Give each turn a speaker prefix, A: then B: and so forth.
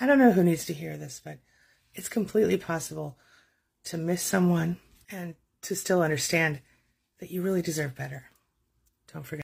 A: I don't know who needs to hear this, but it's completely possible to miss someone and to still understand that you really deserve better. Don't forget.